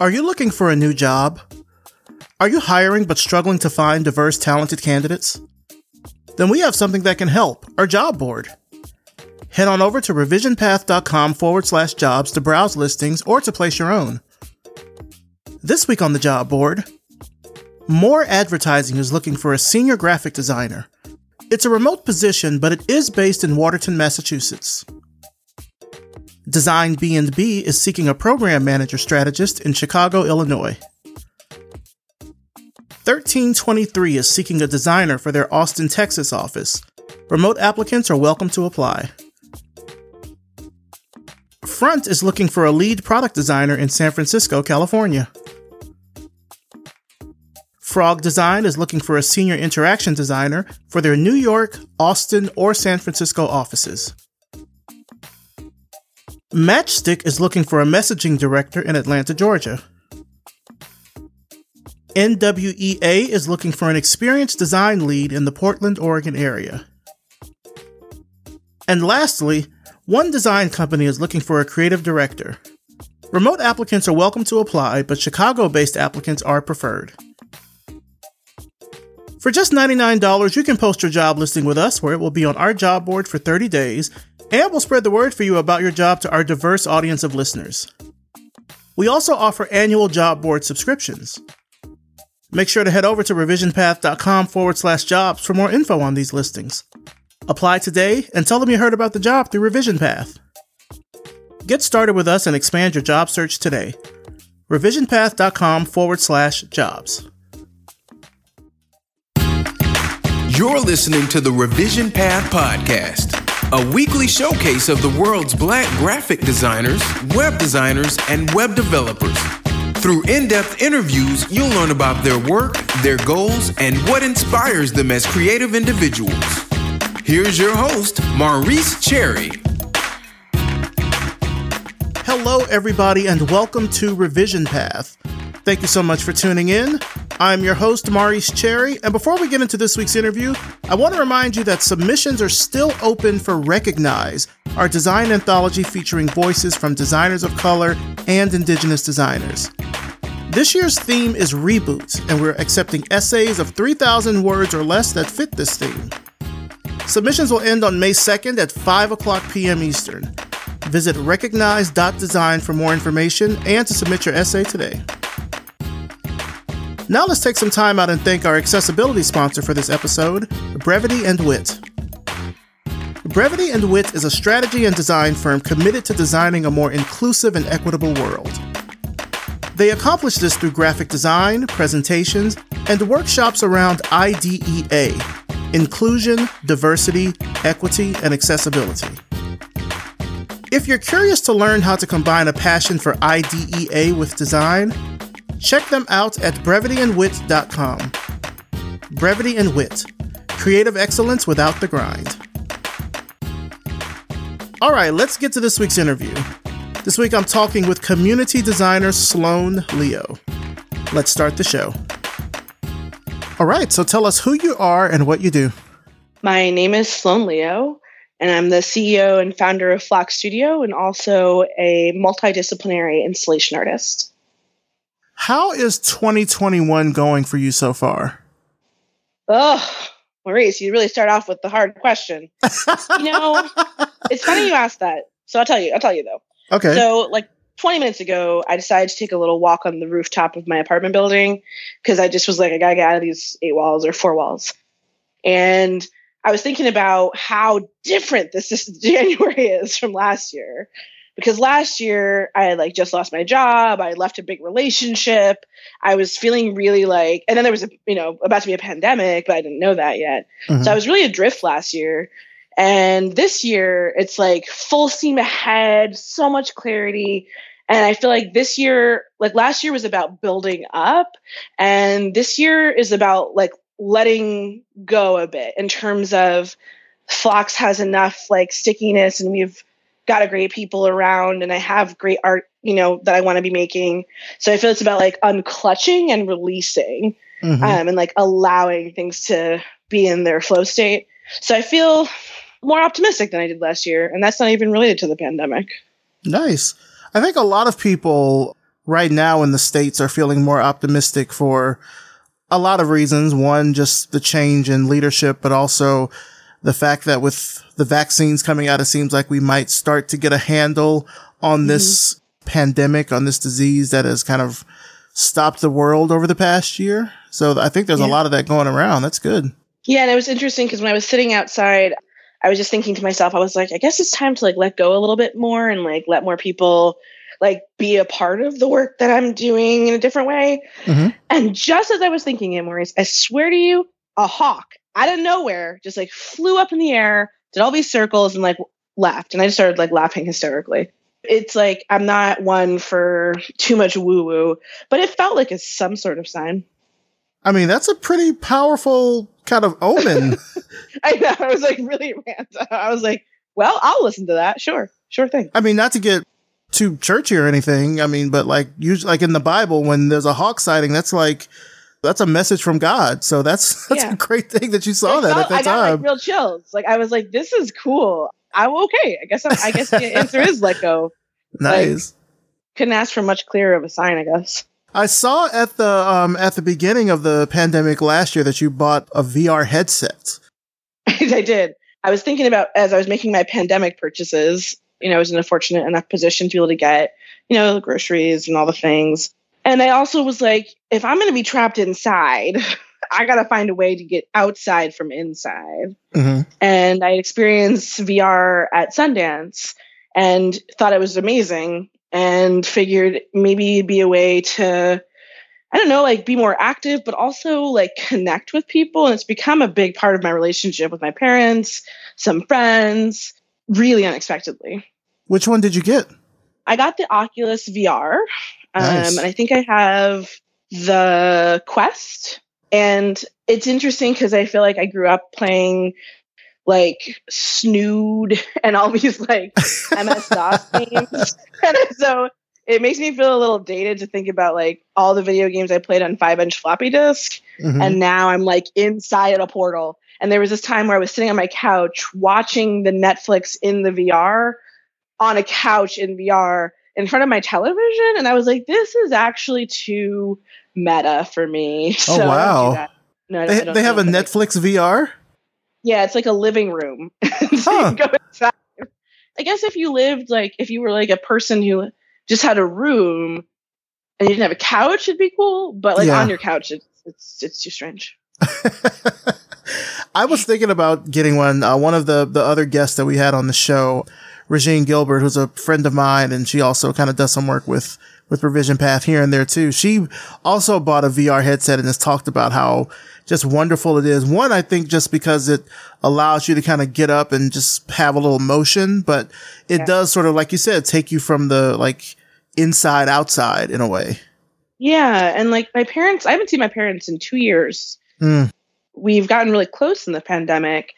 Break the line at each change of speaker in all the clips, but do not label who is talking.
Are you looking for a new job? Are you hiring but struggling to find diverse, talented candidates? Then we have something that can help our job board. Head on over to revisionpath.com forward slash jobs to browse listings or to place your own. This week on the job board, More Advertising is looking for a senior graphic designer. It's a remote position, but it is based in Watertown, Massachusetts. Design B&B is seeking a program manager strategist in Chicago, Illinois. 1323 is seeking a designer for their Austin, Texas office. Remote applicants are welcome to apply. Front is looking for a lead product designer in San Francisco, California. Frog Design is looking for a senior interaction designer for their New York, Austin, or San Francisco offices. Matchstick is looking for a messaging director in Atlanta, Georgia. NWEA is looking for an experienced design lead in the Portland, Oregon area. And lastly, one design company is looking for a creative director. Remote applicants are welcome to apply, but Chicago based applicants are preferred. For just $99, you can post your job listing with us, where it will be on our job board for 30 days and we'll spread the word for you about your job to our diverse audience of listeners. We also offer annual job board subscriptions. Make sure to head over to revisionpath.com forward slash jobs for more info on these listings. Apply today and tell them you heard about the job through Revision Path. Get started with us and expand your job search today. revisionpath.com forward slash jobs.
You're listening to the Revision Path Podcast a weekly showcase of the world's black graphic designers, web designers, and web developers. Through in depth interviews, you'll learn about their work, their goals, and what inspires them as creative individuals. Here's your host, Maurice Cherry.
Hello, everybody, and welcome to Revision Path. Thank you so much for tuning in. I'm your host, Maurice Cherry, and before we get into this week's interview, I want to remind you that submissions are still open for Recognize, our design anthology featuring voices from designers of color and indigenous designers. This year's theme is Reboot, and we're accepting essays of 3,000 words or less that fit this theme. Submissions will end on May 2nd at 5 o'clock p.m. Eastern. Visit recognize.design for more information and to submit your essay today. Now let's take some time out and thank our accessibility sponsor for this episode, Brevity and Wit. Brevity and Wit is a strategy and design firm committed to designing a more inclusive and equitable world. They accomplish this through graphic design, presentations, and workshops around IDEA inclusion, diversity, equity, and accessibility. If you're curious to learn how to combine a passion for IDEA with design, Check them out at brevityandwit.com. Brevity and Wit creative excellence without the grind. All right, let's get to this week's interview. This week I'm talking with community designer Sloan Leo. Let's start the show. All right, so tell us who you are and what you do.
My name is Sloan Leo, and I'm the CEO and founder of FLOX Studio and also a multidisciplinary installation artist.
How is 2021 going for you so far?
Oh, Maurice, you really start off with the hard question. you know, it's funny you asked that. So I'll tell you. I'll tell you though.
Okay.
So like 20 minutes ago, I decided to take a little walk on the rooftop of my apartment building because I just was like, I gotta get out of these eight walls or four walls. And I was thinking about how different this, this January is from last year because last year I had like just lost my job, I left a big relationship, I was feeling really like, and then there was a you know about to be a pandemic, but I didn't know that yet, mm-hmm. so I was really adrift last year. And this year, it's like full steam ahead, so much clarity. And I feel like this year, like last year was about building up, and this year is about like letting go a bit in terms of FLOX has enough like stickiness and we've got a great people around and I have great art, you know, that I want to be making. So I feel it's about like unclutching and releasing mm-hmm. um, and like allowing things to be in their flow state. So I feel more optimistic than I did last year. And that's not even related to the pandemic.
Nice. I think a lot of people right now in the States are feeling more optimistic for a lot of reasons. One, just the change in leadership, but also the fact that with the vaccines coming out, it seems like we might start to get a handle on mm-hmm. this pandemic, on this disease that has kind of stopped the world over the past year. So I think there's yeah. a lot of that going around. That's good.
Yeah, and it was interesting because when I was sitting outside, I was just thinking to myself, I was like, I guess it's time to like let go a little bit more and like let more people like be a part of the work that I'm doing in a different way. Mm-hmm. And just as I was thinking it, Maurice, I swear to you, a hawk out of nowhere just like flew up in the air, did all these circles and like left. And I just started like laughing hysterically. It's like I'm not one for too much woo woo, but it felt like it's some sort of sign.
I mean, that's a pretty powerful kind of omen.
I know. I was like really random. I was like, well, I'll listen to that. Sure. Sure thing.
I mean, not to get too churchy or anything. I mean, but like usually like in the Bible, when there's a hawk sighting, that's like that's a message from God. So that's that's yeah. a great thing that you saw I that felt, at that
I
got,
time. Like, real chills. Like I was like, this is cool. I'm okay. I guess I'm, I guess the answer is let go.
Nice. Like,
couldn't ask for much clearer of a sign, I guess.
I saw at the um at the beginning of the pandemic last year that you bought a VR headset.
I did. I was thinking about as I was making my pandemic purchases, you know, I was in a fortunate enough position to be able to get, you know, groceries and all the things. And I also was like, if I'm going to be trapped inside, I got to find a way to get outside from inside. Mm-hmm. And I experienced VR at Sundance and thought it was amazing and figured maybe it'd be a way to I don't know, like be more active, but also like connect with people. And it's become a big part of my relationship with my parents, some friends, really unexpectedly.
Which one did you get?
I got the Oculus VR. Um, nice. and I think I have the Quest. And it's interesting because I feel like I grew up playing like Snood and all these like MS DOS games. And so it makes me feel a little dated to think about like all the video games I played on five inch floppy disk. Mm-hmm. And now I'm like inside a portal. And there was this time where I was sitting on my couch watching the Netflix in the VR on a couch in VR in front of my television. And I was like, this is actually too meta for me.
Oh, so wow. No, they, they have a Netflix VR?
Yeah, it's like a living room. so huh. I guess if you lived like, if you were like a person who just had a room and you didn't have a couch, it'd be cool. But like yeah. on your couch, it's it's it's too strange.
I was thinking about getting one. Uh, one of the the other guests that we had on the show, Regine Gilbert, who's a friend of mine, and she also kind of does some work with with Revision Path here and there too. She also bought a VR headset and has talked about how just wonderful it is. One, I think just because it allows you to kind of get up and just have a little motion, but it yeah. does sort of, like you said, take you from the like inside outside in a way.
Yeah. And like my parents, I haven't seen my parents in two years. Mm. We've gotten really close in the pandemic.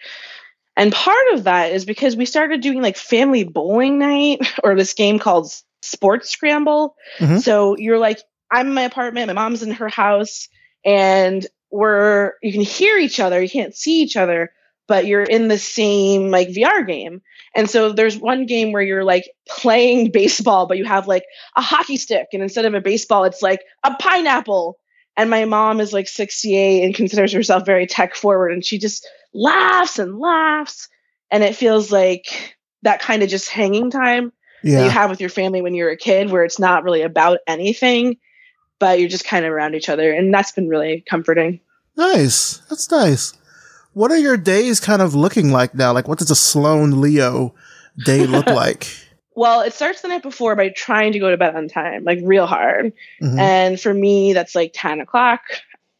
And part of that is because we started doing like family bowling night or this game called Sports Scramble. Mm-hmm. So you're like, I'm in my apartment, my mom's in her house, and we're, you can hear each other, you can't see each other, but you're in the same like VR game. And so there's one game where you're like playing baseball, but you have like a hockey stick. And instead of a baseball, it's like a pineapple. And my mom is like 68 and considers herself very tech forward. And she just laughs and laughs. And it feels like that kind of just hanging time yeah. that you have with your family when you're a kid, where it's not really about anything, but you're just kind of around each other. And that's been really comforting.
Nice. That's nice what are your days kind of looking like now? Like, what does a Sloan Leo day look like?
well, it starts the night before by trying to go to bed on time, like real hard. Mm-hmm. And for me, that's like 10 o'clock.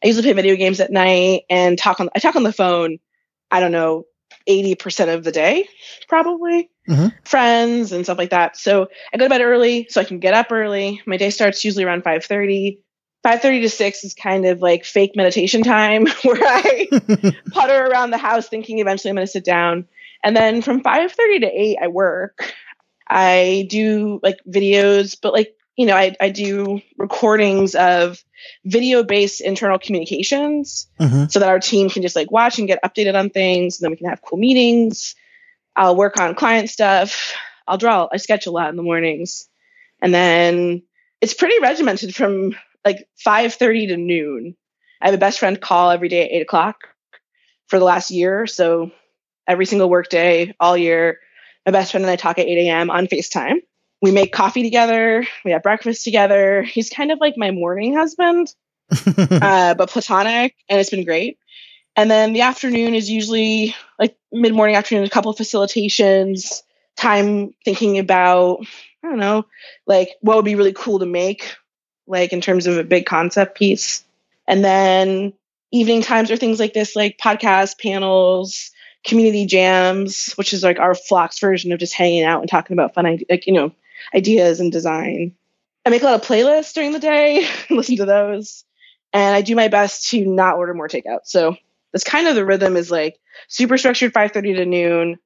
I usually play video games at night and talk on, I talk on the phone, I don't know, 80% of the day, probably. Mm-hmm. Friends and stuff like that. So I go to bed early so I can get up early. My day starts usually around 5:30. 5.30 to 6 is kind of like fake meditation time where i putter around the house thinking eventually i'm going to sit down and then from 5.30 to 8 i work i do like videos but like you know i, I do recordings of video based internal communications mm-hmm. so that our team can just like watch and get updated on things and then we can have cool meetings i'll work on client stuff i'll draw i sketch a lot in the mornings and then it's pretty regimented from like 5.30 to noon. I have a best friend call every day at 8 o'clock for the last year. So every single workday all year, my best friend and I talk at 8 a.m. on FaceTime. We make coffee together. We have breakfast together. He's kind of like my morning husband, uh, but platonic, and it's been great. And then the afternoon is usually like mid morning, afternoon, a couple of facilitations, time thinking about, I don't know, like what would be really cool to make, like in terms of a big concept piece. And then evening times are things like this, like podcasts, panels, community jams, which is like our FLOX version of just hanging out and talking about fun, like, you know, ideas and design. I make a lot of playlists during the day, listen to those, and I do my best to not order more takeout. So that's kind of the rhythm is like super structured 5:30 to noon,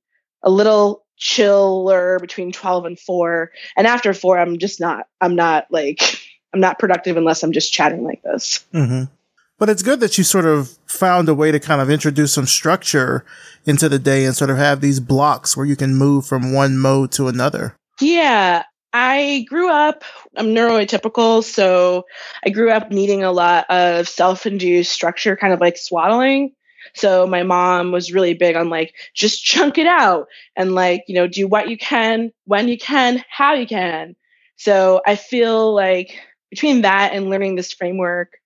a little chiller between 12 and 4, and after 4 I'm just not I'm not like I'm not productive unless I'm just chatting like this.
Mm-hmm. But it's good that you sort of found a way to kind of introduce some structure into the day and sort of have these blocks where you can move from one mode to another.
Yeah, I grew up, I'm neuroatypical, so I grew up needing a lot of self induced structure, kind of like swaddling. So my mom was really big on like, just chunk it out and like, you know, do what you can, when you can, how you can. So I feel like between that and learning this framework,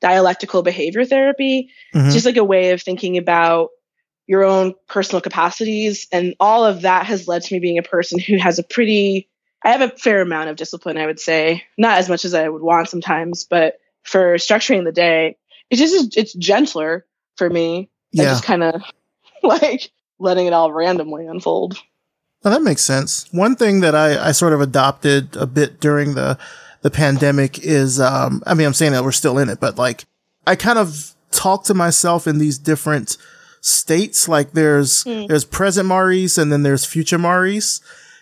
dialectical behavior therapy, mm-hmm. just like a way of thinking about your own personal capacities. And all of that has led to me being a person who has a pretty, I have a fair amount of discipline, I would say. Not as much as I would want sometimes, but for structuring the day, it's just, it's gentler for me. Yeah. just kind of like letting it all randomly unfold.
Well, that makes sense. One thing that I, I sort of adopted a bit during the, the pandemic is, um, I mean, I'm saying that we're still in it, but like, I kind of talk to myself in these different states. Like there's, mm. there's present Maurice and then there's future Maurice.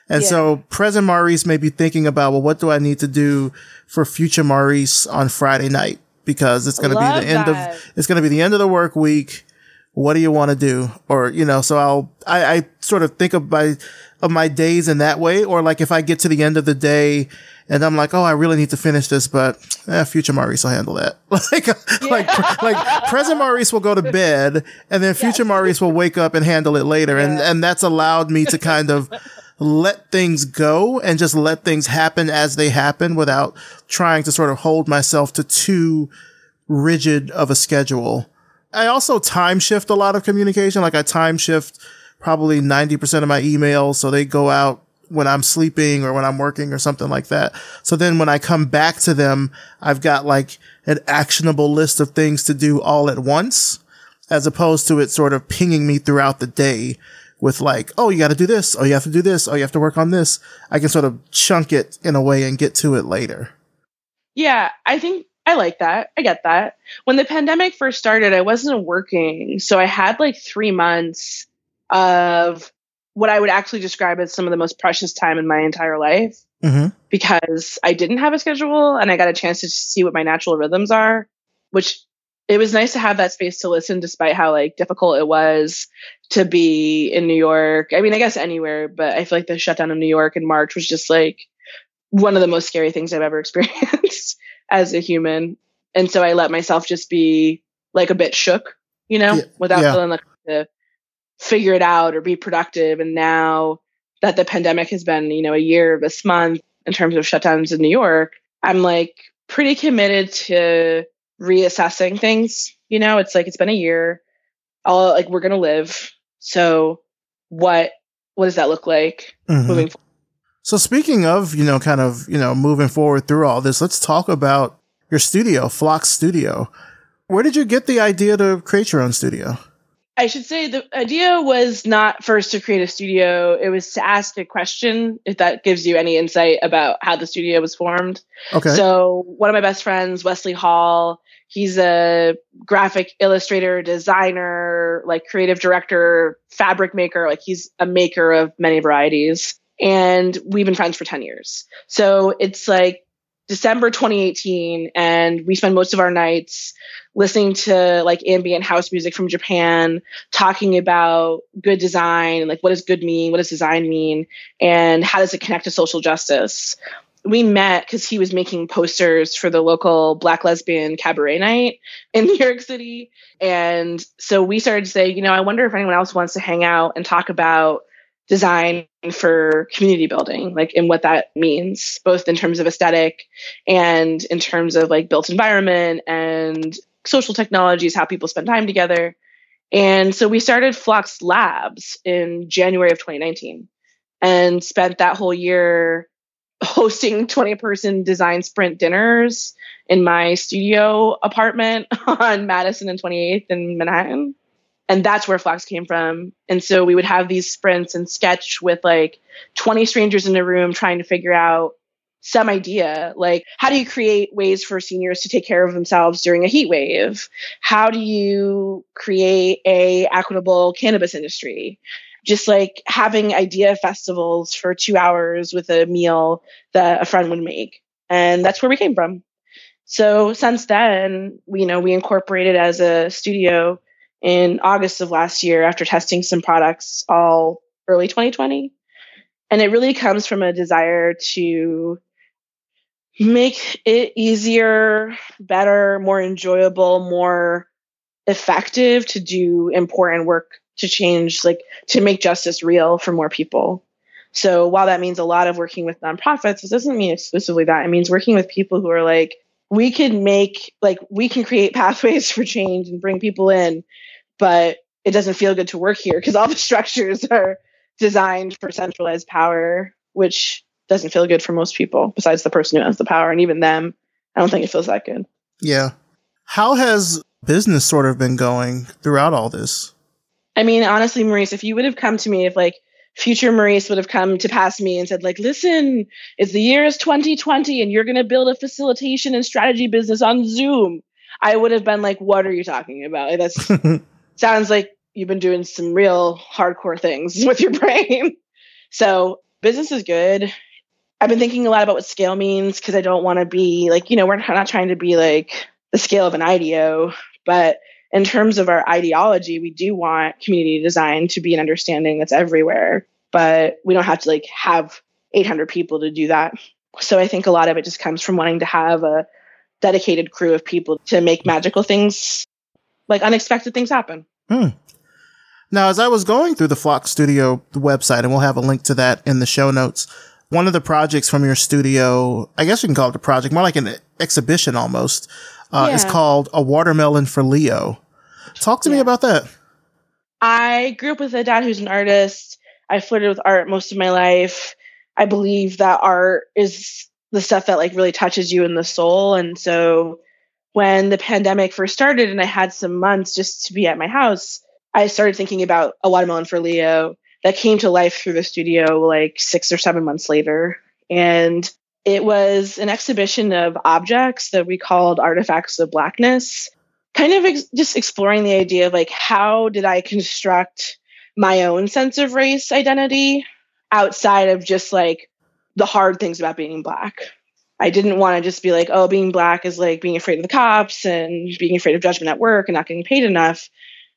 And yeah. so present Maurice may be thinking about, well, what do I need to do for future Maurice on Friday night? Because it's going to be the end that. of, it's going to be the end of the work week. What do you want to do? Or, you know, so I'll, I, I sort of think of my, of my days in that way. Or like if I get to the end of the day and I'm like, oh, I really need to finish this, but eh, future Maurice will handle that. like, yeah. like, like present Maurice will go to bed and then future yes. Maurice will wake up and handle it later. Yeah. And, and that's allowed me to kind of let things go and just let things happen as they happen without trying to sort of hold myself to too rigid of a schedule. I also time shift a lot of communication. Like I time shift probably 90% of my emails. So they go out when I'm sleeping or when I'm working or something like that. So then when I come back to them, I've got like an actionable list of things to do all at once, as opposed to it sort of pinging me throughout the day with like, oh, you got to do this. Oh, you have to do this. Oh, you have to work on this. I can sort of chunk it in a way and get to it later.
Yeah, I think I like that. I get that. When the pandemic first started, I wasn't working. So I had like three months of what I would actually describe as some of the most precious time in my entire life mm-hmm. because I didn't have a schedule and I got a chance to see what my natural rhythms are, which it was nice to have that space to listen despite how like difficult it was to be in New York. I mean, I guess anywhere, but I feel like the shutdown in New York in March was just like one of the most scary things I've ever experienced as a human. And so I let myself just be like a bit shook, you know, yeah. without yeah. feeling like the figure it out or be productive. And now that the pandemic has been, you know, a year this month in terms of shutdowns in New York, I'm like pretty committed to reassessing things. You know, it's like it's been a year. All like we're gonna live. So what what does that look like mm-hmm. moving forward?
So speaking of, you know, kind of, you know, moving forward through all this, let's talk about your studio, FLOX Studio. Where did you get the idea to create your own studio?
I should say the idea was not first to create a studio. It was to ask a question, if that gives you any insight about how the studio was formed. Okay. So one of my best friends, Wesley Hall, he's a graphic illustrator, designer, like creative director, fabric maker. Like he's a maker of many varieties. And we've been friends for 10 years. So it's like December 2018, and we spend most of our nights listening to like ambient house music from Japan, talking about good design, like what does good mean, what does design mean, and how does it connect to social justice. we met because he was making posters for the local Black lesbian cabaret night in New York City. And so we started to say, you know, I wonder if anyone else wants to hang out and talk about design for community building, like and what that means, both in terms of aesthetic and in terms of like built environment and social technologies, how people spend time together. And so we started FLOX Labs in January of 2019 and spent that whole year hosting 20 person design sprint dinners in my studio apartment on Madison and 28th in Manhattan. And that's where FLOX came from. And so we would have these sprints and sketch with like 20 strangers in a room trying to figure out some idea like how do you create ways for seniors to take care of themselves during a heat wave how do you create a equitable cannabis industry just like having idea festivals for two hours with a meal that a friend would make. And that's where we came from. So since then, we, you know, we incorporated as a studio in August of last year after testing some products all early 2020. And it really comes from a desire to make it easier, better, more enjoyable, more effective to do important work to change, like to make justice real for more people. So while that means a lot of working with nonprofits, it doesn't mean exclusively that. It means working with people who are like, we can make, like, we can create pathways for change and bring people in, but it doesn't feel good to work here because all the structures are designed for centralized power, which doesn't feel good for most people besides the person who has the power. And even them, I don't think it feels that good.
Yeah. How has business sort of been going throughout all this?
I mean, honestly, Maurice, if you would have come to me, if like future Maurice would have come to pass me and said, like, listen, it's the year is 2020 and you're going to build a facilitation and strategy business on Zoom, I would have been like, what are you talking about? Like, that's sounds like you've been doing some real hardcore things with your brain. so business is good. I've been thinking a lot about what scale means because I don't want to be like, you know, we're not trying to be like the scale of an IDEO, but in terms of our ideology, we do want community design to be an understanding that's everywhere, but we don't have to like have 800 people to do that. So I think a lot of it just comes from wanting to have a dedicated crew of people to make magical things, like unexpected things happen.
Hmm. Now, as I was going through the FLOX Studio website, and we'll have a link to that in the show notes, one of the projects from your studio, I guess you can call it a project, more like an exhibition almost, uh, yeah. is called A Watermelon for Leo. Talk to yeah. me about that.
I grew up with a dad who's an artist. I flirted with art most of my life. I believe that art is the stuff that like really touches you in the soul. And so when the pandemic first started and I had some months just to be at my house, I started thinking about a watermelon for Leo that came to life through the studio like six or seven months later. And it was an exhibition of objects that we called artifacts of blackness kind of ex- just exploring the idea of like how did I construct my own sense of race identity outside of just like the hard things about being black. I didn't want to just be like, oh, being black is like being afraid of the cops and being afraid of judgment at work and not getting paid enough.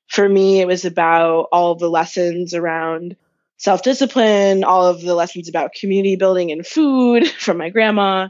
For me, it was about all the lessons around self discipline, all of the lessons about community building and food from my grandma,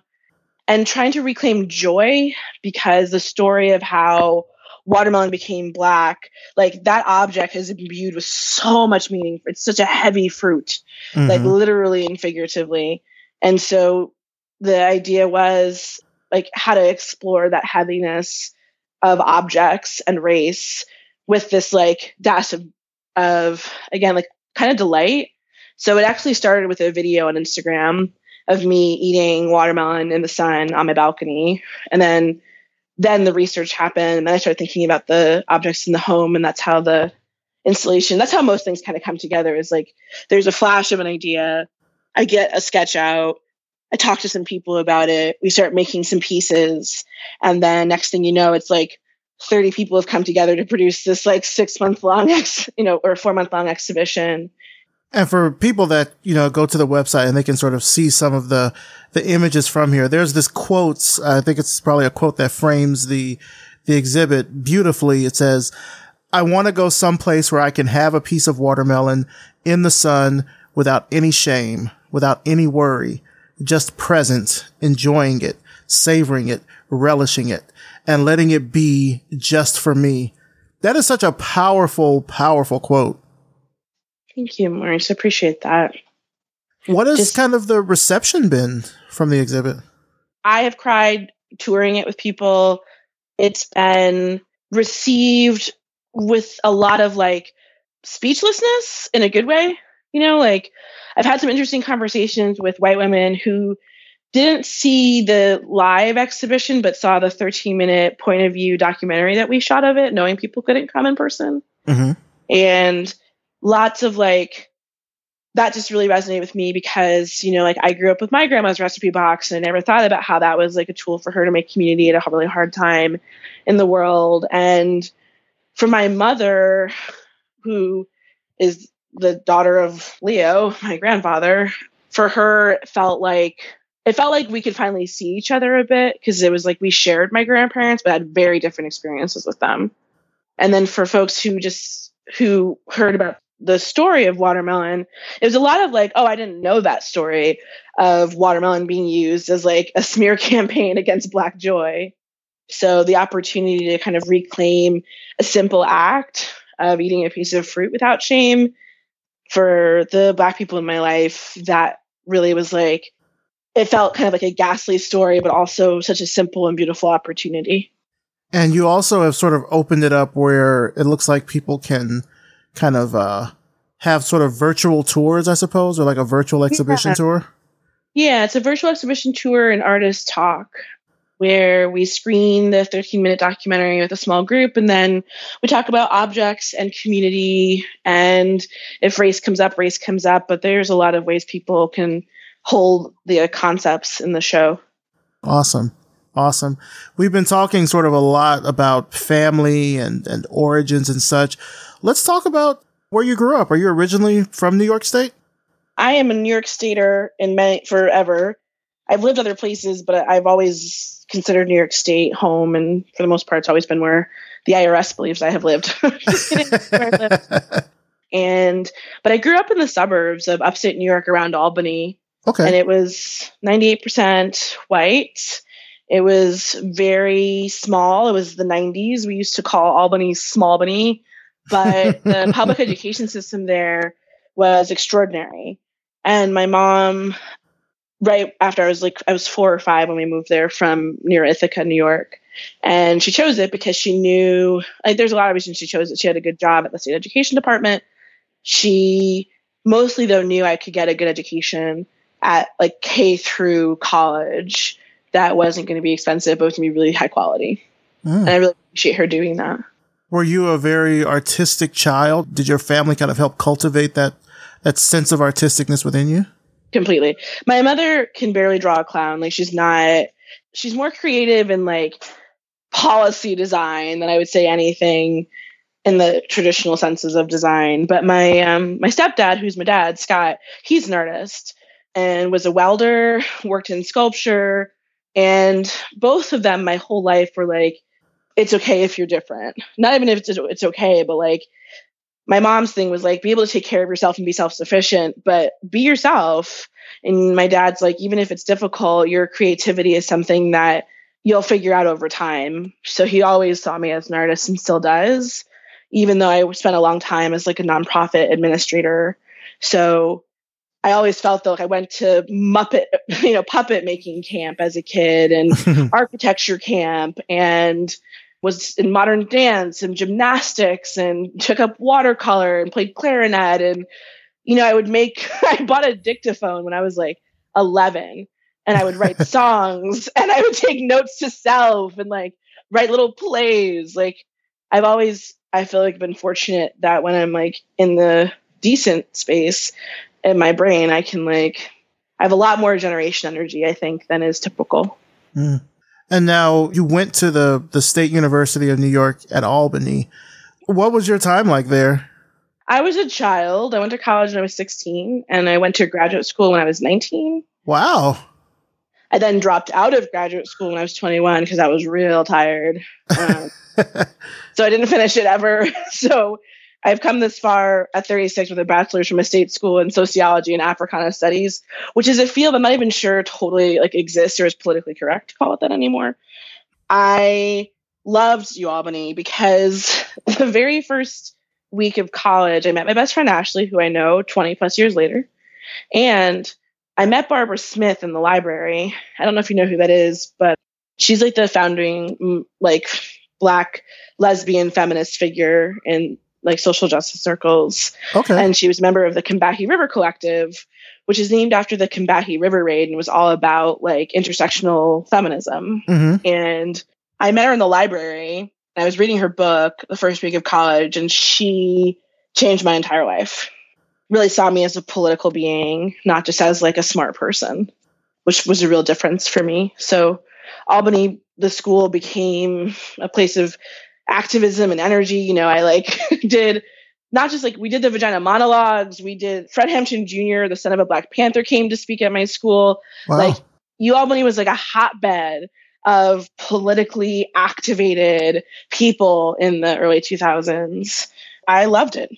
and trying to reclaim joy because the story of how watermelon became black like that object is imbued with so much meaning it's such a heavy fruit mm-hmm. like literally and figuratively and so the idea was like how to explore that heaviness of objects and race with this like dash of, of again like kind of delight. So it actually started with a video on instagram of me eating watermelon in the sun on my balcony. And then then the research happened and then I started thinking about the objects in the home and that's how the installation that's how most things kind of come together is like there's a flash of an idea I get a sketch out I talk to some people about it we start making some pieces and then next thing you know it's like 30 people have come together to produce this like 6 month long ex, you know or 4 month long exhibition
and for people that, you know, go to the website and they can sort of see some of the, the images from here, there's this quotes. I think it's probably a quote that frames the, the exhibit beautifully. It says, I want to go someplace where I can have a piece of watermelon in the sun without any shame, without any worry. Just present, enjoying it, savoring it, relishing it, and letting it be just for me. That is such a powerful, powerful quote.
Thank you, Maurice. I appreciate that.
What has just, kind of the reception been from the exhibit?
I have cried touring it with people. It's been received with a lot of like speechlessness in a good way. You know, like I've had some interesting conversations with white women who didn't see the live exhibition but saw the 13 minute point of view documentary that we shot of it, knowing people couldn't come in person. Mm-hmm. And lots of like, that just really resonated with me because, you know, like I grew up with my grandma's recipe box and I never thought about how that was like a tool for her to make community at a really hard time in the world. And for my mother, who is the daughter of Leo, my grandfather, for her felt like it felt like we could finally see each other a bit because it was like we shared my grandparents but had very different experiences with them. And then for folks who just who heard about the story of watermelon, it was a lot of like, oh, I didn't know that story of watermelon being used as like a smear campaign against black joy. So the opportunity to kind of reclaim a simple act of eating a piece of fruit without shame for the black people in my life, that really was like, it felt kind of like a ghastly story, but also such a simple and beautiful opportunity.
And you also have sort of opened it up where it looks like people can kind of uh, have sort of virtual tours, I suppose, or like a virtual exhibition
yeah.
tour.
Yeah, it's a virtual exhibition tour and artist talk where we screen the 13 minute documentary with a small group and then we talk about objects and community and if race comes up race comes up but there's a lot of ways people can hold the concepts in the show.
Awesome. Awesome. We've been talking sort of a lot about family and and origins and such. Let's talk about where you grew up. Are you originally from new york state?
I am a new york stater in many forever I've lived other places, but I've always considered New York State home, and for the most part, it's always been where the IRS believes I have lived. and but I grew up in the suburbs of upstate New York around Albany.
Okay.
And it was 98% white. It was very small. It was the 90s. We used to call Albany Small Albany, but the public education system there was extraordinary. And my mom right after I was like I was four or five when we moved there from near Ithaca, New York. And she chose it because she knew like there's a lot of reasons she chose it. She had a good job at the state education department. She mostly though knew I could get a good education at like K through college that wasn't going to be expensive but was going to be really high quality. Mm. And I really appreciate her doing that.
Were you a very artistic child? Did your family kind of help cultivate that that sense of artisticness within you?
Completely. My mother can barely draw a clown. Like she's not she's more creative in like policy design than I would say anything in the traditional senses of design. But my um my stepdad, who's my dad, Scott, he's an artist and was a welder, worked in sculpture, and both of them my whole life were like it's okay if you're different. Not even if it's it's okay, but like my mom's thing was like be able to take care of yourself and be self-sufficient but be yourself. And my dad's like even if it's difficult your creativity is something that you'll figure out over time. So he always saw me as an artist and still does even though i spent a long time as like a nonprofit administrator. So i always felt like i went to muppet you know puppet making camp as a kid and architecture camp and was in modern dance and gymnastics and took up watercolor and played clarinet and you know i would make i bought a dictaphone when i was like 11 and i would write songs and i would take notes to self and like write little plays like i've always i feel like been fortunate that when i'm like in the decent space in my brain i can like i have a lot more generation energy i think than is typical
mm. And now you went to the, the State University of New York at Albany. What was your time like there?
I was a child. I went to college when I was 16, and I went to graduate school when I was 19.
Wow.
I then dropped out of graduate school when I was 21 because I was real tired. Um, so I didn't finish it ever. so I've come this far at 36 with a bachelor's from a state school in sociology and Africana studies, which is a field I'm not even sure totally like exists or is politically correct to call it that anymore. I loved UAlbany because the very first week of college, I met my best friend Ashley, who I know 20 plus years later. And I met Barbara Smith in the library. I don't know if you know who that is, but she's like the founding, like, black lesbian feminist figure in like social justice circles.
Okay.
And she was a member of the Combahee River Collective, which is named after the Combahee River Raid and was all about like intersectional feminism.
Mm-hmm.
And I met her in the library. I was reading her book the first week of college, and she changed my entire life. Really saw me as a political being, not just as like a smart person, which was a real difference for me. So, Albany, the school became a place of activism and energy. You know, I like did not just like we did the vagina monologues, we did Fred Hampton Jr., the son of a Black Panther, came to speak at my school.
Wow.
Like, UAlbany was like a hotbed of politically activated people in the early 2000s. I loved it.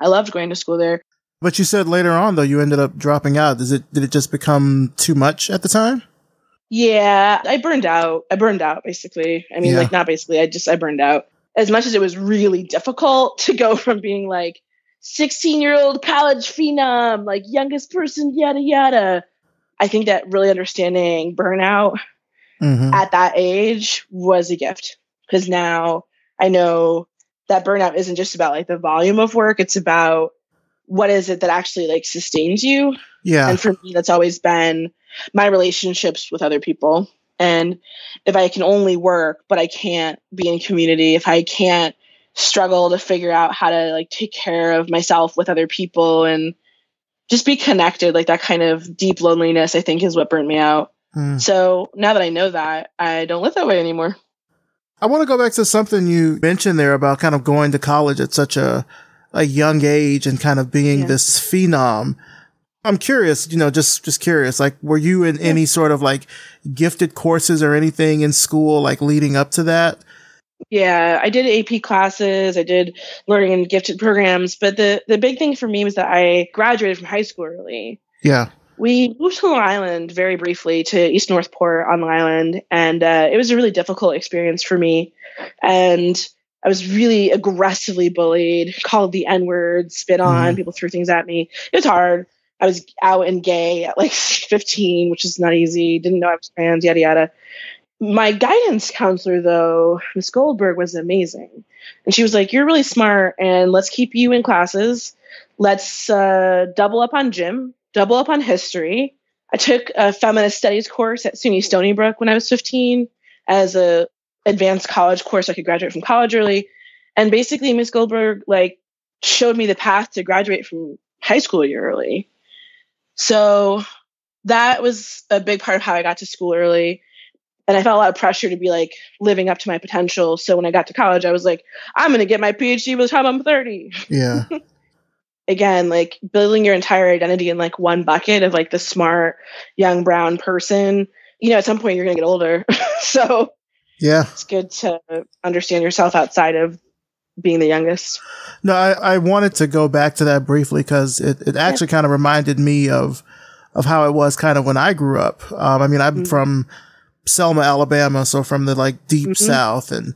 I loved going to school there.
But you said later on though you ended up dropping out. Does it did it just become too much at the time?
Yeah, I burned out. I burned out basically. I mean,
Yeah.
like not basically. I just I burned out. As much as it was really difficult to go from being like 16 year old college phenom, like youngest person, yada yada. I think that really understanding burnout
Mm-hmm.
at that age was a gift because now I know that burnout isn't just about like the volume of work, it's about what is it that actually like sustains you.
Yeah.
And for me, that's always been my relationships with other people. And if I can only work, but I can't be in community, if I can't struggle to figure out how to like take care of myself with other people and just be connected, like that kind of deep loneliness, I think is what burnt me out.
Mm.
So now that I know that, I don't live that way anymore.
I want to go back to something you mentioned there about kind of going to college at such a a young age and kind of being
Yeah.
this phenom. I'm curious, you know, just just curious. Like, were you in any sort of like gifted courses or anything in school, like leading up to that?
Yeah, I did AP classes, I did learning and gifted programs, but the the big thing for me was that I graduated from high school early.
Yeah.
We moved to Long Island very briefly to East Northport on Long Island, and uh, it was a really difficult experience for me. And I was really aggressively bullied, called the N word, spit on,
Mhm.
people threw things at me. It was hard. I was out and gay at like 15, which is not easy. Didn't know I was trans, yada yada. My guidance counselor, though, Miss Goldberg, was amazing. And she was like, You're really smart, and let's keep you in classes. Let's uh, double up on gym, double up on history. I took a feminist studies course at SUNY Stony Brook when I was 15 as a advanced college course. I could graduate from college early. And basically, Miss Goldberg like showed me the path to graduate from high school year early. So that was a big part of how I got to school early. And I felt a lot of pressure to be like living up to my potential. So when I got to college, I was like, I'm going to get my PhD by the time I'm 30
Yeah.
again like building your entire identity in like one bucket of like the smart young brown person you know at some point you're going to get older so
yeah.
it's good to understand yourself outside of being the youngest
No, I, I wanted to go back to that briefly because it, it actually kind of reminded me of of how it was kind of when I grew up. Um, I mean, I'm
Mhm.
from Selma, Alabama, so from the like deep
Mhm.
South, and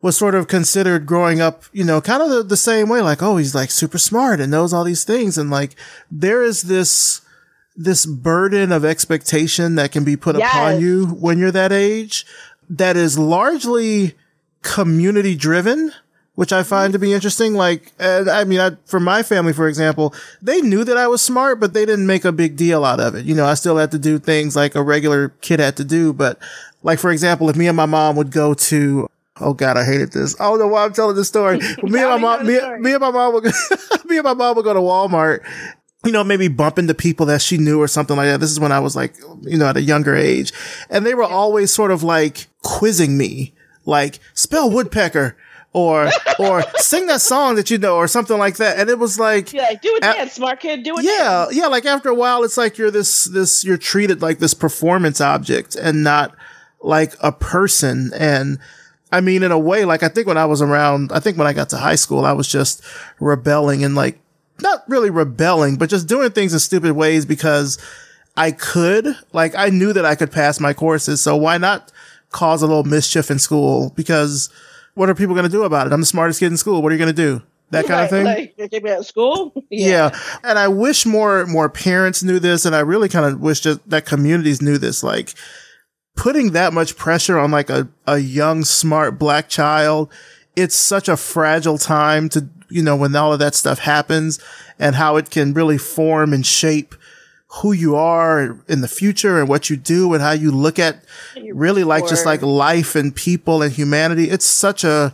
was sort of considered growing up, you know, kind of the, the same way. Like, oh, he's like super smart and knows all these things, and like there is this this burden of expectation that can be put upon you when you're that age that is largely community driven which I find to be interesting. Like, I mean, I, for my family, for example, they knew that I was smart, but they didn't make a big deal out of it. You know, I still had to do things like a regular kid had to do. But like, for example, if me and my mom would go to, oh God, I hated this. I don't know why I'm telling this story. Me and my mom, me, me and my mom would, me and my mom would go to Walmart. You know, maybe bump into people that she knew or something like that. This is when I was like, you know, at a younger age. And they were always sort of like quizzing me, like, spell woodpecker or or sing that song that you know or something like that and it was like
yeah like, do it dance smart kid do it
yeah yeah like after a while it's like you're this this you're treated like this performance object and not like a person and I mean, in a way, like I think when I was around, I think when I got to high school, I was just rebelling and like not really rebelling, but just doing things in stupid ways because I could. Like I knew that I could pass my courses, so why not cause a little mischief in school? Because what are people going to do about it? I'm the smartest kid in school. What are you going to do? That kind of thing.
Like, keep me at school.
Yeah. yeah. And I wish more, more parents knew this. And I really kind of wish just that communities knew this. Like putting that much pressure on like a, a young, smart black child. It's such a fragile time to, you know, when all of that stuff happens and how it can really form and shape who you are in the future and what you do and how you look at really like just like life and people and humanity. It's such a,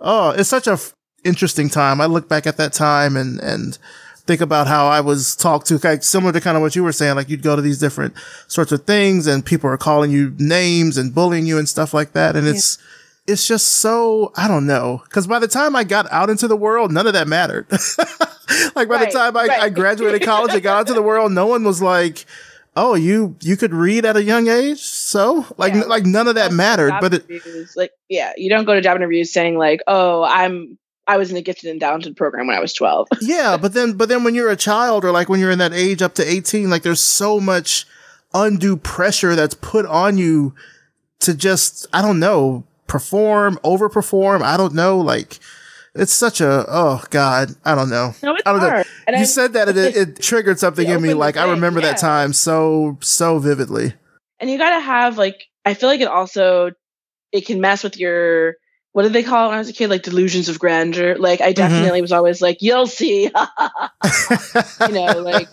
oh, it's such a interesting time. I look back at that time and, and think about how I was talked to, like similar to kind of what you were saying. Like you'd go to these different sorts of things and people are calling you names and bullying you and stuff like that. And yeah. it's, it's just so, I don't know. Cause by the time I got out into the world, none of that mattered. like by right, the time I, right. I graduated college and got out into the world, no one was like, oh, you you could read at a young age, so like yeah. like none of that mattered. But it,
like yeah, you don't go to job interviews saying like, oh, I'm I was in a gifted and talented program when I was 12.
yeah, but then but then when you're a child or like when you're in that age up to 18, like there's so much undue pressure that's put on you to just I don't know, perform, overperform, I don't know, like it's such a oh god i don't know
no, it's
i don't
hard.
know and you I, said that it, it triggered something in me like i remember yeah. that time so so vividly
and you gotta have like i feel like it also it can mess with your what did they call it when I was a kid? Like delusions of grandeur. Like I mm-hmm. definitely mm-hmm. was always like, "You'll see," you know. Like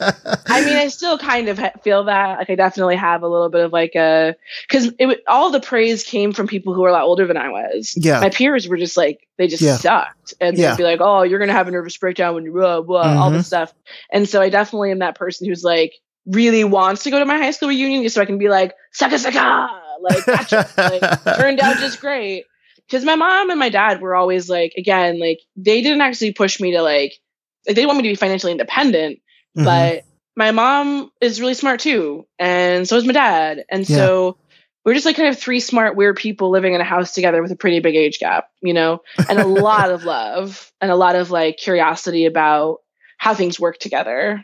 I mean, I still kind of feel that. Like I definitely have a little bit of like a because it all the praise came from people who were a lot older than I was.
Yeah,
my peers were just like they just yeah. sucked, and yeah. they'd be like, "Oh, you're gonna have a nervous breakdown when you blah blah," mm-hmm. all this stuff. And so I definitely am that person who's like really wants to go to my high school reunion just so I can be like, "Sucka sucka," like, gotcha. like turned out just great because my mom and my dad were always like again like they didn't actually push me to like like they want me to be financially independent mm-hmm. but my mom is really smart too and so is my dad and yeah. so we're just like kind of three smart weird people living in a house together with a pretty big age gap you know and a lot of love and a lot of like curiosity about how things work together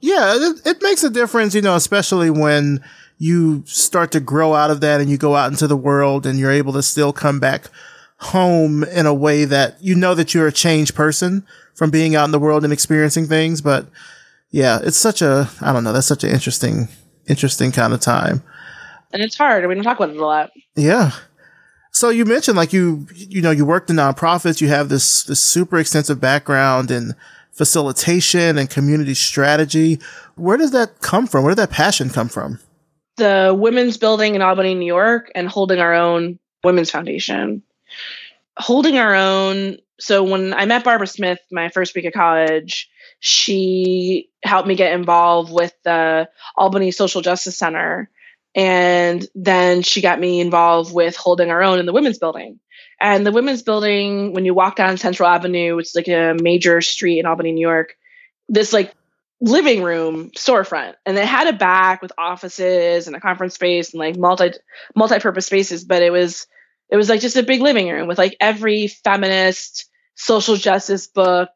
yeah it, it makes a difference you know especially when you start to grow out of that and you go out into the world and you're able to still come back home in a way that you know that you're a changed person from being out in the world and experiencing things. But yeah, it's such a, I don't know, that's such an interesting, interesting kind of time.
And it's hard. We don't talk about it a lot.
Yeah. So you mentioned like you, you know, you worked in nonprofits. You have this, this super extensive background in facilitation and community strategy. Where does that come from? Where did that passion come from?
The women's building in Albany, New York, and holding our own women's foundation. Holding our own. So when I met Barbara Smith my first week of college, she helped me get involved with the Albany Social Justice Center. And then she got me involved with holding our own in the women's building. And the women's building, when you walk down Central Avenue, it's like a major street in Albany, New York. This like living room storefront. And it had a back with offices and a conference space and like multi multi-purpose spaces but it was it was like just a big living room with like every feminist social justice book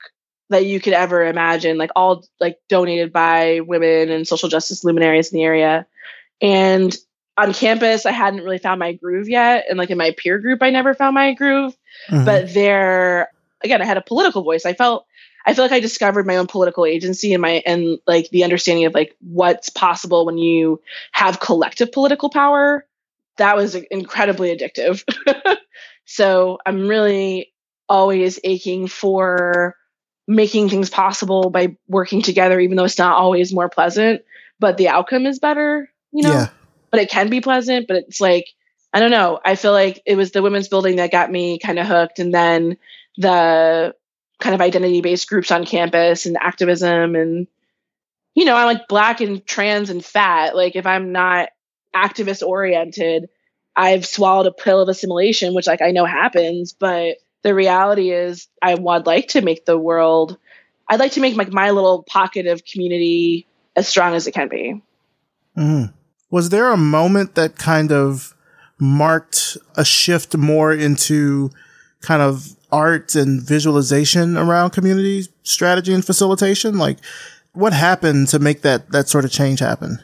that you could ever imagine like all like donated by women and social justice luminaries in the area. And on campus i hadn't really found my groove yet. And like in my peer group i never found my groove. Mm-hmm. but there again i had a political voice. I felt I feel like I discovered my own political agency and my and like the understanding of like what's possible when you have collective political power. That was incredibly addictive. so I'm really always aching for making things possible by working together, even though it's not always more pleasant, but the outcome is better, you know? Yeah. But it can be pleasant, but it's like, I don't know. I feel like it was the women's building that got me kind of hooked. And then the kind of identity based groups on campus and activism and you know i'm like black and trans and fat like if i'm not activist oriented i've swallowed a pill of assimilation which like i know happens but the reality is i would like to make the world i'd like to make like my little pocket of community as strong as it can be
mm. was there a moment that kind of marked a shift more into kind of art and visualization around community strategy and facilitation? Like, what happened to make that that sort of change happen?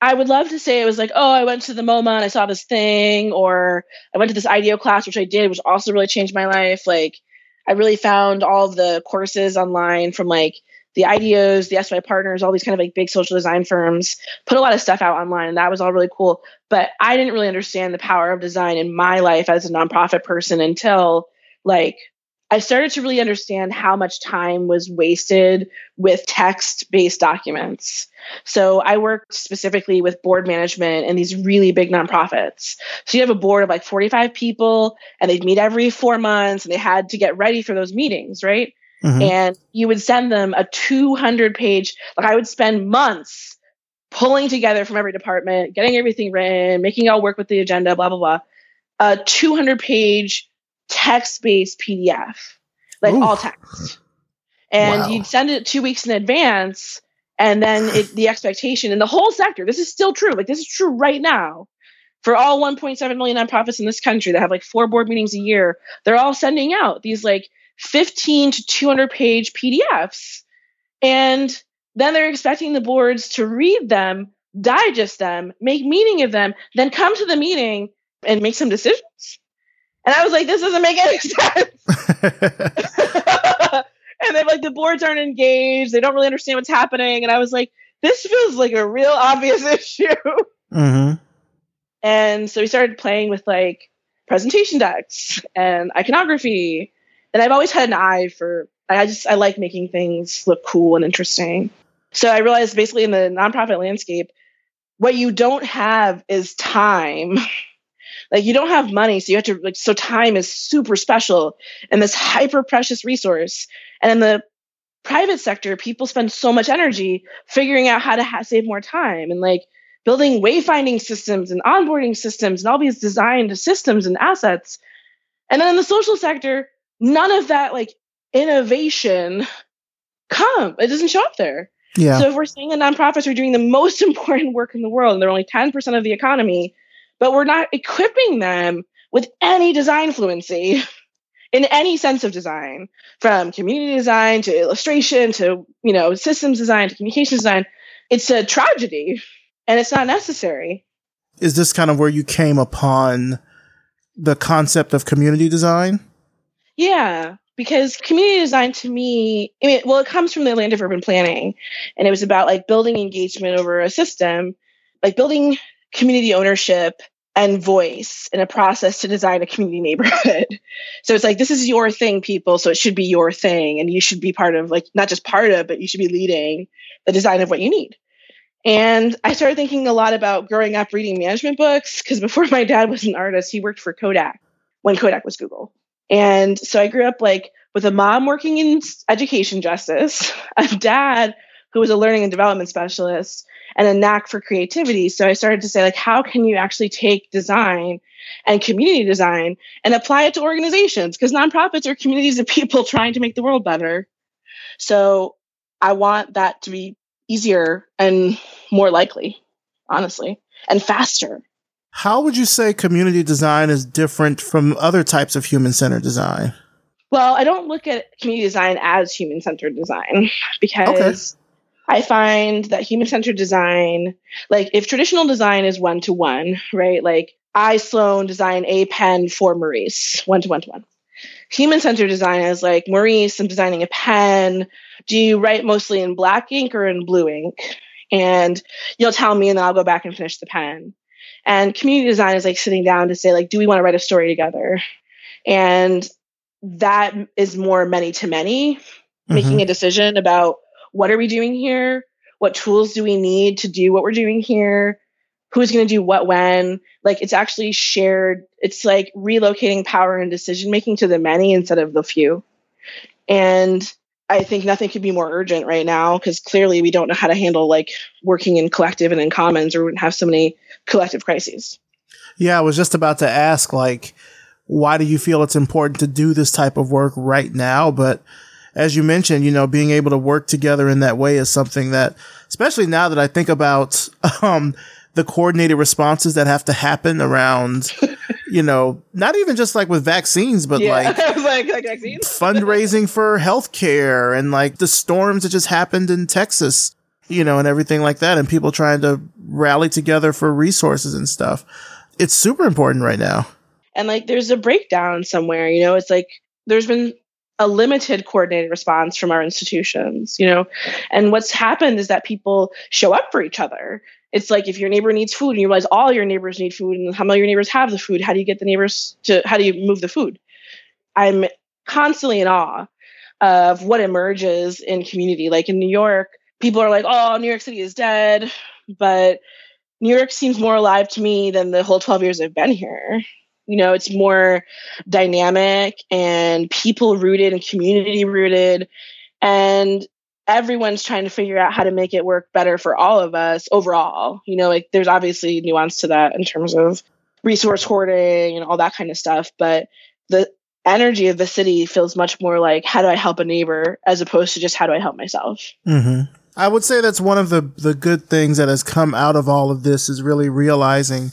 I would love to say it was like, oh, I went to the MoMA and I saw this thing, or I went to this IDEO class, which I did, which also really changed my life. Like, I really found all of the courses online from like the IDEOs, the SY partners, all these kind of like big social design firms put a lot of stuff out online, and that was all really cool. But I didn't really understand the power of design in my life as a nonprofit person until like I started to really understand how much time was wasted with text based documents. So I worked specifically with board management and these really big nonprofits. So you have a board of like 45 people and they'd meet every four months and they had to get ready for those meetings, right? Mm-hmm. And you would send them a 200 page, like I would spend months pulling together from every department, getting everything written, making it all work with the agenda, blah, blah, blah. A 200 page text based PDF, like all text. And wow. you'd send it two weeks in advance. And then it, the expectation in the whole sector, this is still true. Like, this is true right now for all 1.7 million nonprofits in this country that have like four board meetings a year. They're all sending out these like 15 to 200 page PDFs. And then they're expecting the boards to read them, digest them, make meaning of them, then come to the meeting and make some decisions. And I was like, this doesn't make any sense. and then like the boards aren't engaged. They don't really understand what's happening. And I was like, this feels like a real obvious issue. Mm-hmm. And so we started playing with like presentation decks and iconography. And I've always had an eye for I just I like making things look cool and interesting. So I realized basically in the nonprofit landscape, what you don't have is time like you don't have money so you have to like so time is super special. And this hyper precious resource and in the private sector people spend so much energy figuring out how to ha- save more time and like building wayfinding systems and onboarding systems and all these designed systems and assets. And then in the social sector none of that like innovation come it doesn't show up there. Yeah. So if we're saying the nonprofits are doing the most important work in the world and they're only 10% of the economy, but we're not equipping them with any design fluency in any sense of design from community design to illustration to you know systems design to communication design. It's a tragedy and it's not necessary.
Is this kind of where you came upon the concept of community design?
Yeah because community design to me I mean, well it comes from the land of urban planning and it was about like building engagement over a system like building community ownership and voice in a process to design a community neighborhood. so it's like this is your thing, people. So it should be your thing, and you should be part of like not just part of, but you should be leading the design of what you need. And I started thinking a lot about growing up reading management books because before my dad was an artist, he worked for Kodak when Kodak was Google. And so I grew up like with a mom working in education justice, a dad who was a learning and development specialist, and a knack for creativity. So I started to say, like, how can you actually take design and community design and apply it to organizations? Because nonprofits are communities of people trying to make the world better. So I want that to be easier and more likely, honestly, and faster.
How would you say community design is different from other types of human centered design?
Well, I don't look at community design as human centered design because I find that human centered design, like if traditional design is one to one, right? Like I, Sloan, design a pen for Maurice, one to one to one. Human centered design is like Maurice, I'm designing a pen. Do you write mostly in black ink or in blue ink? And you'll tell me, and then I'll go back and finish the pen. And community design is like sitting down to say, like, do we want to write a story together? And that is more many to many, mm-hmm. making a decision about what are we doing here? What tools do we need to do what we're doing here? Who's going to do what when? Like it's actually shared. It's like relocating power and decision making to the many instead of the few. And I think nothing could be more urgent right now because clearly we don't know how to handle like working in collective and in commons or wouldn't have so many collective crises.
Yeah, I was just about to ask, like, why do you feel it's important to do this type of work right now? But as you mentioned, you know, being able to work together in that way is something that, especially now that I think about, um, the coordinated responses that have to happen around you know, not even just like with vaccines, but
Yeah.
like
like, like vaccines.
fundraising for healthcare and like the storms that just happened in Texas, you know, and everything like that, and people trying to rally together for resources and stuff. It's super important right now.
and like there's a breakdown somewhere you know it's like there's been a limited coordinated response from our institutions you know? And what's happened is that people show up for each other. It's like if your neighbor needs food and you realize all your neighbors need food and how many of your neighbors have the food how do you get the neighbors to how do you move the food? I'm constantly in awe of what emerges in community. Like in new york people are like oh new york city is dead but new york seems more alive to me than the whole 12 years i've been here you know it's more dynamic and people rooted and community rooted. And everyone's trying to figure out how to make it work better for all of us overall. You know like there's obviously nuance to that in terms of resource hoarding and all that kind of stuff but the energy of the city feels much more like how do i help a neighbor as opposed to just how do i help myself?
Hmm I would say that's one of the the good things that has come out of all of this is really realizing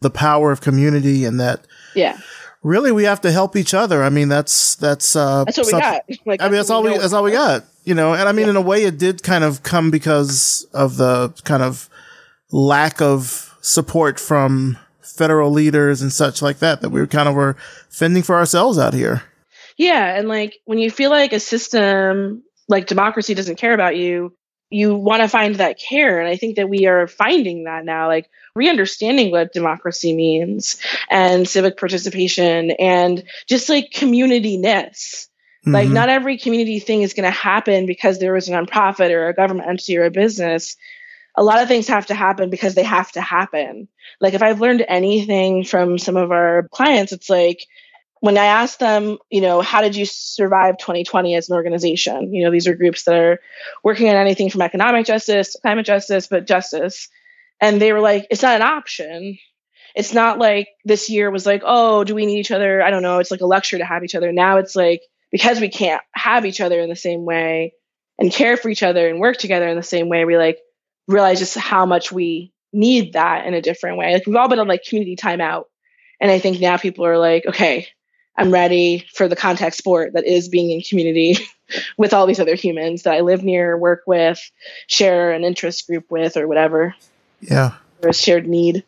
the power of community and that
yeah
really we have to help each other. I mean, that's that's uh,
that's what we got like
I mean, that's all we that's all we got. You know, and I mean, in a way, it did kind of come because of the kind of lack of support from federal leaders and such like that. That we kind of were fending for ourselves out here.
Yeah, and like when you feel like a system like democracy doesn't care about you, you want to find that care. And I think that we are finding that now, like re-understanding what democracy means and civic participation and just like community-ness. Like
Mhm.
not every community thing is going to happen because there is a nonprofit or a government entity or a business. A lot of things have to happen because they have to happen. Like if I've learned anything from some of our clients, it's like when I asked them, you know, how did you survive 2020 as an organization? You know, these are groups that are working on anything from economic justice, to climate justice, but justice. And they were like, it's not an option. It's not like this year was like, oh, do we need each other? I don't know. It's like a luxury to have each other. Now it's like, because we can't have each other in the same way and care for each other and work together in the same way, we like realize just how much we need that in a different way. Like we've all been on like community timeout. And I think now people are like, okay, I'm ready for the contact sport that is being in community with all these other humans that I live near, work with, share an interest group with, or whatever,
Yeah.
or a shared need.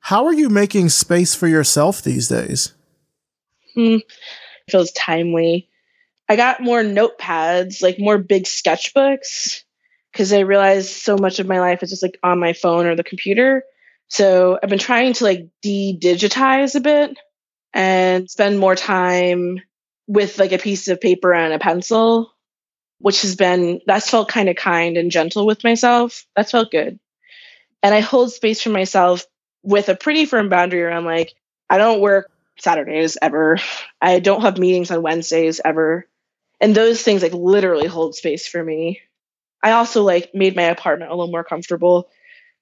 How are you making space for yourself these days? Hmm.
feels timely. I got more notepads, like more big sketchbooks, because I realized so much of my life is just like on my phone or the computer. So I've been trying to like de-digitize a bit and spend more time with like a piece of paper and a pencil, which has been that's felt kind of kind and gentle with myself. That's felt good. And I hold space for myself with a pretty firm boundary around like I don't work Saturdays ever. I don't have meetings on Wednesdays ever. And those things like literally hold space for me. I also like made my apartment a little more comfortable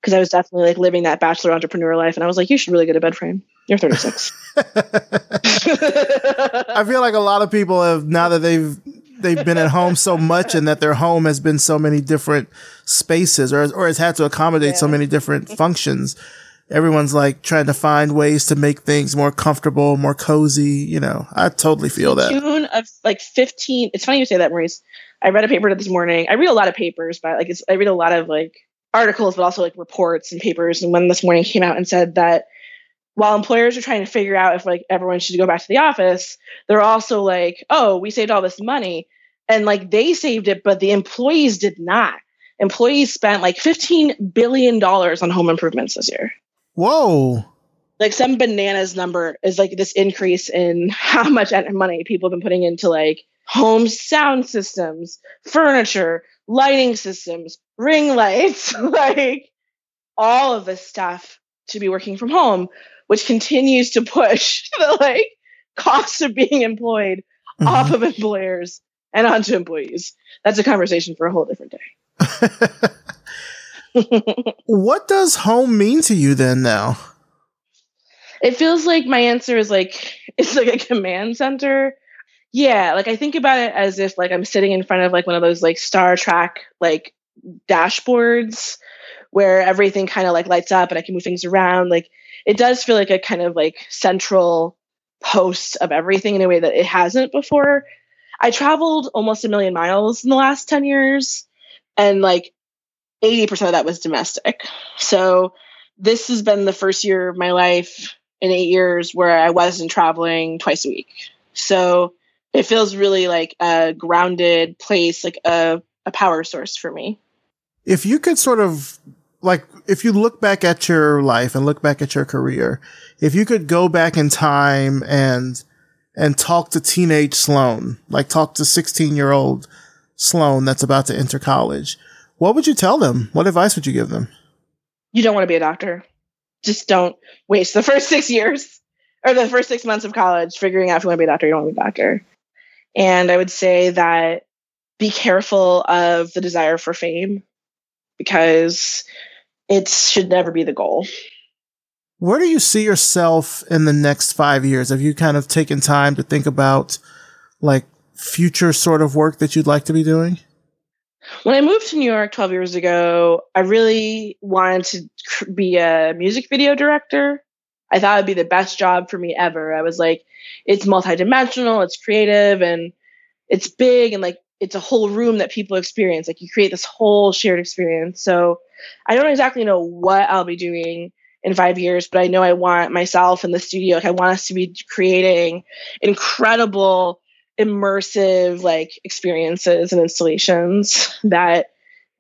because I was definitely like living that bachelor entrepreneur life. And I was like, you should really get a bed frame. You're 36.
I feel like a lot of people have now that they've they've been at home so much and that their home has been so many different spaces or or has had to accommodate so many different functions. Everyone's like trying to find ways to make things more comfortable, more cozy. You know, I totally feel that.
tune of like 15 it's funny you say that maurice i read a paper this morning i read a lot of papers but like it's, i read a lot of like articles but also like reports and papers. And one this morning came out and said that while employers are trying to figure out if like everyone should go back to the office they're also like oh we saved all this money. And like they saved it but the employees did not. Employees spent like 15 billion dollars on home improvements this year.
Whoa.
like some bananas number is like this increase in how much money people have been putting into like home sound systems, furniture, lighting systems, ring lights, like all of this stuff to be working from home, which continues to push the like cost of being employed
Mhm.
off of employers and onto employees. That's a conversation for a whole different day.
what does home mean to you then now?
it feels like my answer is like it's like a command center yeah like i think about it as if like i'm sitting in front of like one of those like star trek like dashboards where everything kind of like lights up and i can move things around like it does feel like a kind of like central post of everything in a way that it hasn't before. I traveled almost a million miles in the last 10 years, and like 80% of that was domestic. So this has been the first year of my life in eight years where I wasn't traveling twice a week. So it feels really like a grounded place, like a, a power source for me.
If you could sort of like, if you look back at your life and look back at your career, if you could go back in time and, and talk to teenage Sloan, like talk to 16 year old Sloan that's about to enter college, what would you tell them? What advice would you give them?
You don't want to be a doctor. Just don't waste the first six years or the first six months of college figuring out if you want to be a doctor. You don't want to be a doctor. And I would say that be careful of the desire for fame because it should never be the goal.
Where do you see yourself in the next five years? Have you kind of taken time to think about like future sort of work that you'd like to be doing?
When I moved to New York 12 years ago, I really wanted to be a music video director. I thought it'd be the best job for me ever. I was like, it's multidimensional, it's creative, and it's big, and like it's a whole room that people experience. Like you create this whole shared experience. So I don't exactly know what I'll be doing in five years, but I know I want myself in the studio. Like I want us to be creating incredible immersive like experiences and installations that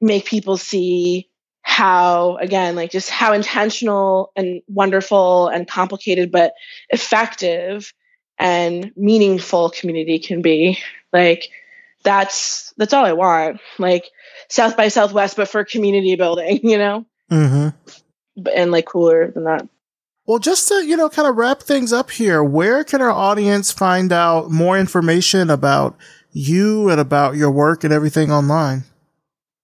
make people see how again like just how intentional and wonderful and complicated but effective and meaningful community can be like that's that's all i want like south by southwest but for community building you know
mm-hmm.
and like cooler than that
well, just to, you know, kind of wrap things up here, where can our audience find out more information about you and about your work and everything online?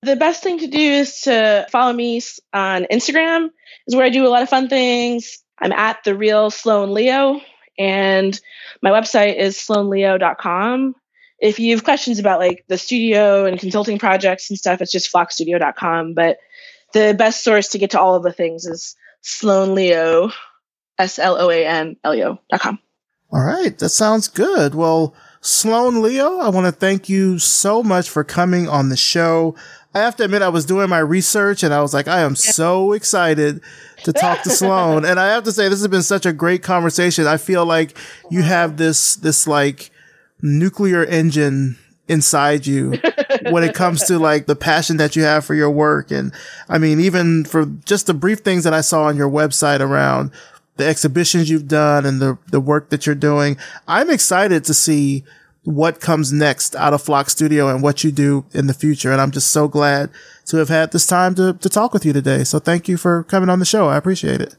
The best thing to do is to follow me on Instagram, is where I do a lot of fun things. I'm at the real Sloan Leo, and my website is sloanleo.com. If you have questions about like the studio and consulting projects and stuff, it's just floxstudio.com. But the best source to get to all of the things is Sloan Leo S L O A N L E O dot com.
All right. That sounds good. Well, Sloan Leo, I want to thank you so much for coming on the show. I have to admit, I was doing my research and I was like, I am so excited to talk to Sloan. and I have to say, this has been such a great conversation. I feel like you have this, this like nuclear engine inside you when it comes to like the passion that you have for your work. And I mean, even for just the brief things that I saw on your website around the exhibitions you've done and the, the work that you're doing. I'm excited to see what comes next out of FLOX Studio and what you do in the future. And I'm just so glad to have had this time to, to talk with you today. So thank you for coming on the show. I appreciate it.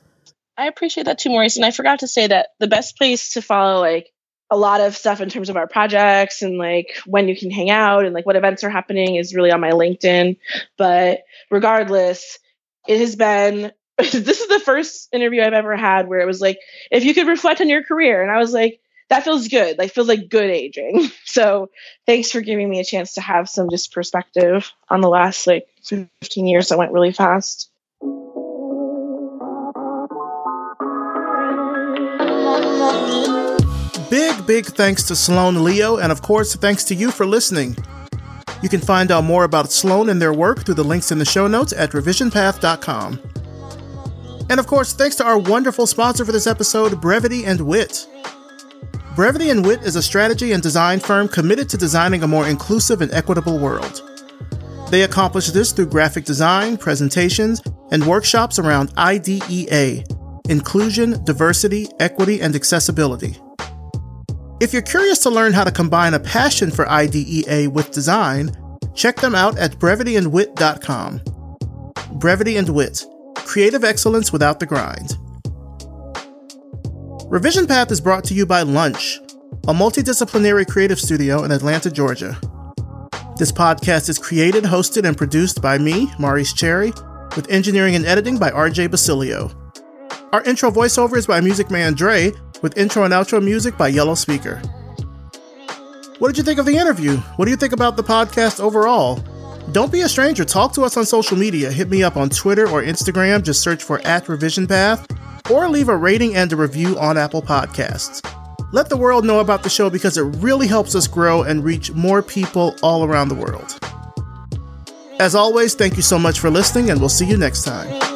I appreciate that too, Maurice. And I forgot to say that the best place to follow like a lot of stuff in terms of our projects and like when you can hang out and like what events are happening is really on my LinkedIn. But regardless, it has been this is the first interview I've ever had where it was like, if you could reflect on your career. And I was like, that feels good. Like feels like good aging. So thanks for giving me a chance to have some just perspective on the last like 15 years that went really fast.
Big, big thanks to Sloan Leo, and of course, thanks to you for listening. You can find out more about Sloan and their work through the links in the show notes at revisionpath.com. And of course, thanks to our wonderful sponsor for this episode, Brevity and Wit. Brevity and Wit is a strategy and design firm committed to designing a more inclusive and equitable world. They accomplish this through graphic design, presentations, and workshops around IDEA inclusion, diversity, equity, and accessibility. If you're curious to learn how to combine a passion for IDEA with design, check them out at brevityandwit.com. Brevity and Wit creative excellence without the grind. Revision Path is brought to you by Lunch, a multidisciplinary creative studio in Atlanta, Georgia. This podcast is created, hosted, and produced by me, Maurice Cherry, with engineering and editing by RJ Basilio. Our intro voiceover is by Music Man Dre, with intro and outro music by Yellow Speaker. What did you think of the interview? What do you think about the podcast overall? Don't be a stranger. Talk to us on social media. Hit me up on Twitter or Instagram. Just search for at Revision Path. or leave a rating and a review on Apple Podcasts. Let the world know about the show because it really helps us grow and reach more people all around the world. As always, thank you so much for listening, and we'll see you next time.